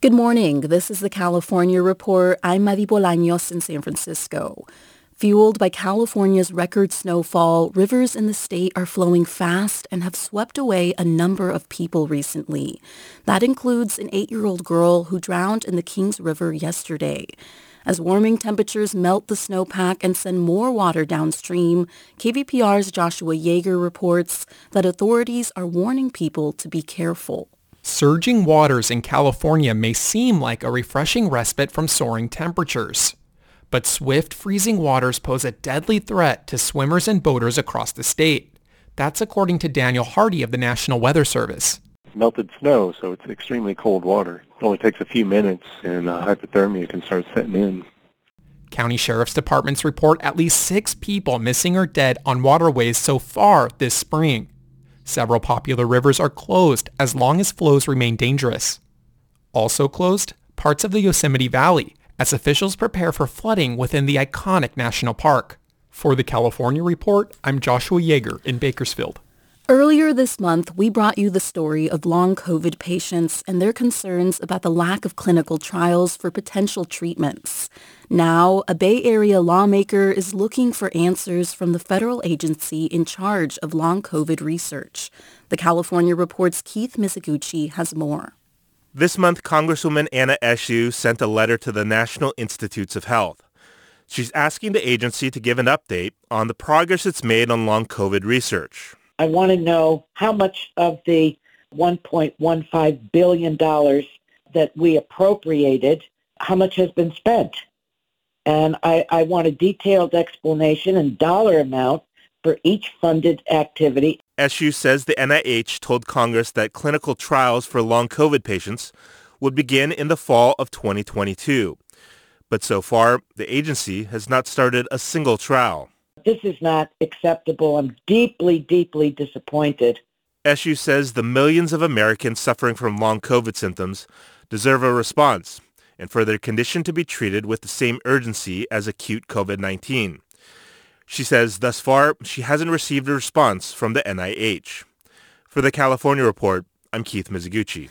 Good morning. This is the California Report. I'm Madi Bolaños in San Francisco. Fueled by California's record snowfall, rivers in the state are flowing fast and have swept away a number of people recently. That includes an eight-year-old girl who drowned in the Kings River yesterday. As warming temperatures melt the snowpack and send more water downstream, KVPR's Joshua Yeager reports that authorities are warning people to be careful. Surging waters in California may seem like a refreshing respite from soaring temperatures. But swift freezing waters pose a deadly threat to swimmers and boaters across the state. That's according to Daniel Hardy of the National Weather Service. Melted snow, so it's extremely cold water. It only takes a few minutes and uh, hypothermia can start setting in. County sheriff's departments report at least six people missing or dead on waterways so far this spring. Several popular rivers are closed as long as flows remain dangerous. Also closed, parts of the Yosemite Valley, as officials prepare for flooding within the iconic national park. For the California Report, I'm Joshua Yeager in Bakersfield. Earlier this month, we brought you the story of long COVID patients and their concerns about the lack of clinical trials for potential treatments. Now, a Bay Area lawmaker is looking for answers from the federal agency in charge of long COVID research. The California Report's Keith Mizuguchi has more. This month, Congresswoman Anna Eshoo sent a letter to the National Institutes of Health. She's asking the agency to give an update on the progress it's made on long COVID research. I want to know how much of the $1.15 billion that we appropriated, how much has been spent. And I, I want a detailed explanation and dollar amount for each funded activity. Eshoo says the NIH told Congress that clinical trials for long COVID patients would begin in the fall of 2022. But so far, the agency has not started a single trial. This is not acceptable. I'm deeply, deeply disappointed. Eshoo says the millions of Americans suffering from long COVID symptoms deserve a response and for their condition to be treated with the same urgency as acute COVID-19. She says thus far she hasn't received a response from the NIH. For the California Report, I'm Keith Mizuguchi.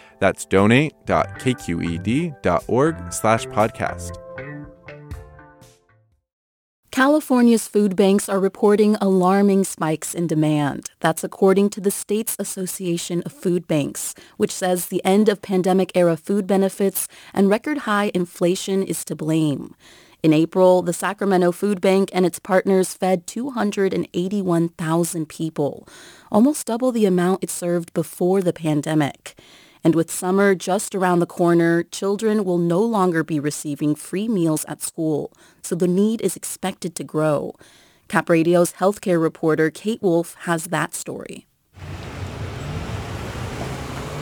That's donate.kqed.org slash podcast. California's food banks are reporting alarming spikes in demand. That's according to the state's Association of Food Banks, which says the end of pandemic-era food benefits and record high inflation is to blame. In April, the Sacramento Food Bank and its partners fed 281,000 people, almost double the amount it served before the pandemic. And with summer just around the corner, children will no longer be receiving free meals at school, so the need is expected to grow. CapRadio's healthcare reporter Kate Wolffe has that story. Good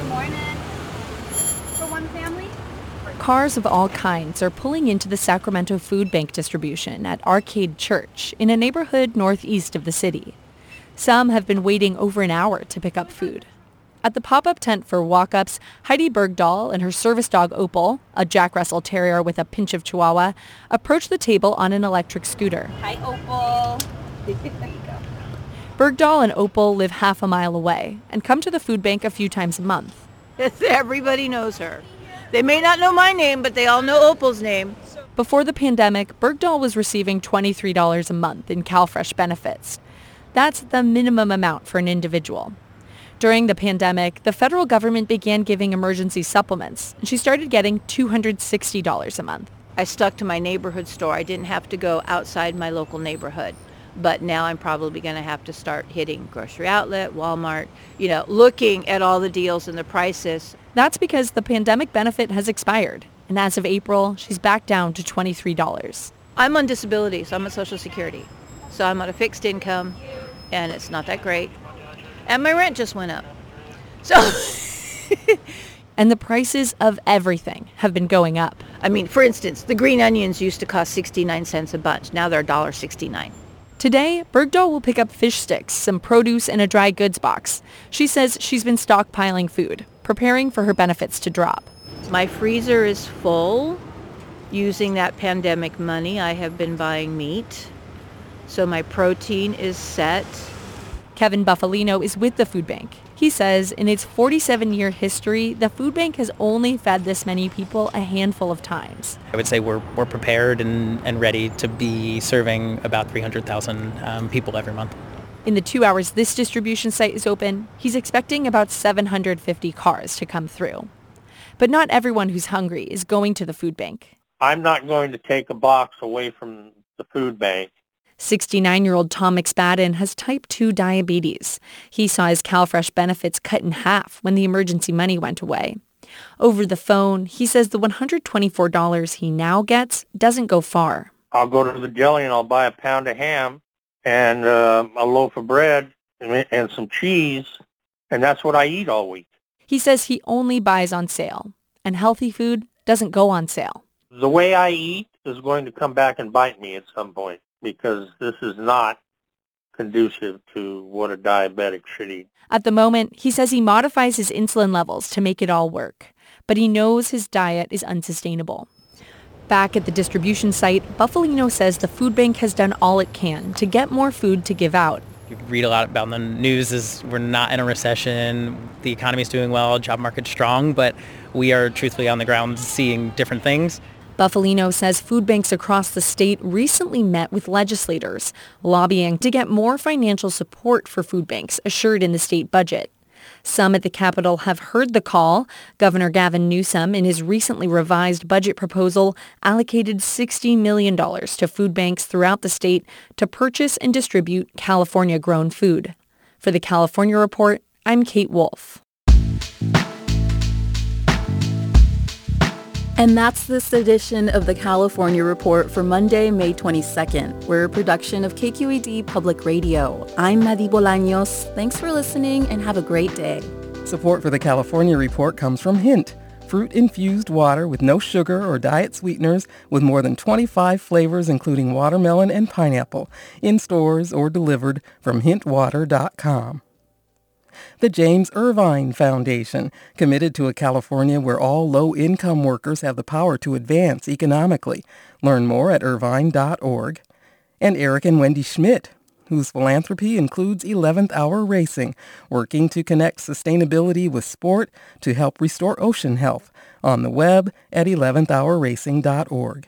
morning. For one family? Cars of all kinds are pulling into the Sacramento Food Bank distribution at Arcade Church in a neighborhood northeast of the city. Some have been waiting over an hour to pick up food. At the pop-up tent for walk-ups, Heidi Bergdahl and her service dog Opal, a Jack Russell Terrier with a pinch of Chihuahua, approach the table on an electric scooter. Hi, Opal. Bergdahl and Opal live half a mile away and come to the food bank a few times a month. Everybody knows her. They may not know my name, but they all know Opal's name. Before the pandemic, Bergdahl was receiving $23 a month in CalFresh benefits. That's the minimum amount for an individual. During the pandemic, the federal government began giving emergency supplements, and she started getting $260 a month. I stuck to my neighborhood store. I didn't have to go outside my local neighborhood. But now I'm probably going to have to start hitting grocery outlet, Walmart, you know, looking at all the deals and the prices. That's because the pandemic benefit has expired. And as of April, she's back down to $23. I'm on disability, so I'm on Social Security. So I'm on a fixed income, and it's not that great and my rent just went up. So and the prices of everything have been going up. I mean, for instance, the green onions used to cost 69 cents a bunch. Now they're $1.69. Today, Bergdahl will pick up fish sticks, some produce, and a dry goods box. She says she's been stockpiling food, preparing for her benefits to drop. My freezer is full. Using that pandemic money, I have been buying meat. So my protein is set. Kevin Buffalino is with the food bank. He says in its 47-year history, the food bank has only fed this many people a handful of times. I would say we're, we're prepared and, and ready to be serving about 300,000 um, people every month. In the two hours this distribution site is open, he's expecting about 750 cars to come through. But not everyone who's hungry is going to the food bank. I'm not going to take a box away from the food bank 69-year-old Tom McSpadden has type 2 diabetes. He saw his CalFresh benefits cut in half when the emergency money went away. Over the phone, he says the $124 he now gets doesn't go far. I'll go to the deli and I'll buy a pound of ham and uh, a loaf of bread and, and some cheese, and that's what I eat all week. He says he only buys on sale, and healthy food doesn't go on sale. The way I eat is going to come back and bite me at some point because this is not conducive to what a diabetic should eat. At the moment, he says he modifies his insulin levels to make it all work, but he knows his diet is unsustainable. Back at the distribution site, Buffalino says the food bank has done all it can to get more food to give out. You read a lot about the news is we're not in a recession, the economy is doing well, job market's strong, but we are truthfully on the ground seeing different things. Buffalino says food banks across the state recently met with legislators, lobbying to get more financial support for food banks assured in the state budget. Some at the Capitol have heard the call. Governor Gavin Newsom, in his recently revised budget proposal, allocated $60 million to food banks throughout the state to purchase and distribute California-grown food. For the California Report, I'm Kate Wolffe. And that's this edition of the California Report for Monday, May 22nd. We're a production of KQED Public Radio. I'm Madi Bolaños. Thanks for listening and have a great day. Support for the California Report comes from Hint, fruit-infused water with no sugar or diet sweeteners with more than 25 flavors including watermelon and pineapple in stores or delivered from hintwater.com the James Irvine Foundation, committed to a California where all low-income workers have the power to advance economically. Learn more at irvine.org. And Eric and Wendy Schmidt, whose philanthropy includes 11th Hour Racing, working to connect sustainability with sport to help restore ocean health on the web at 11thhourracing.org.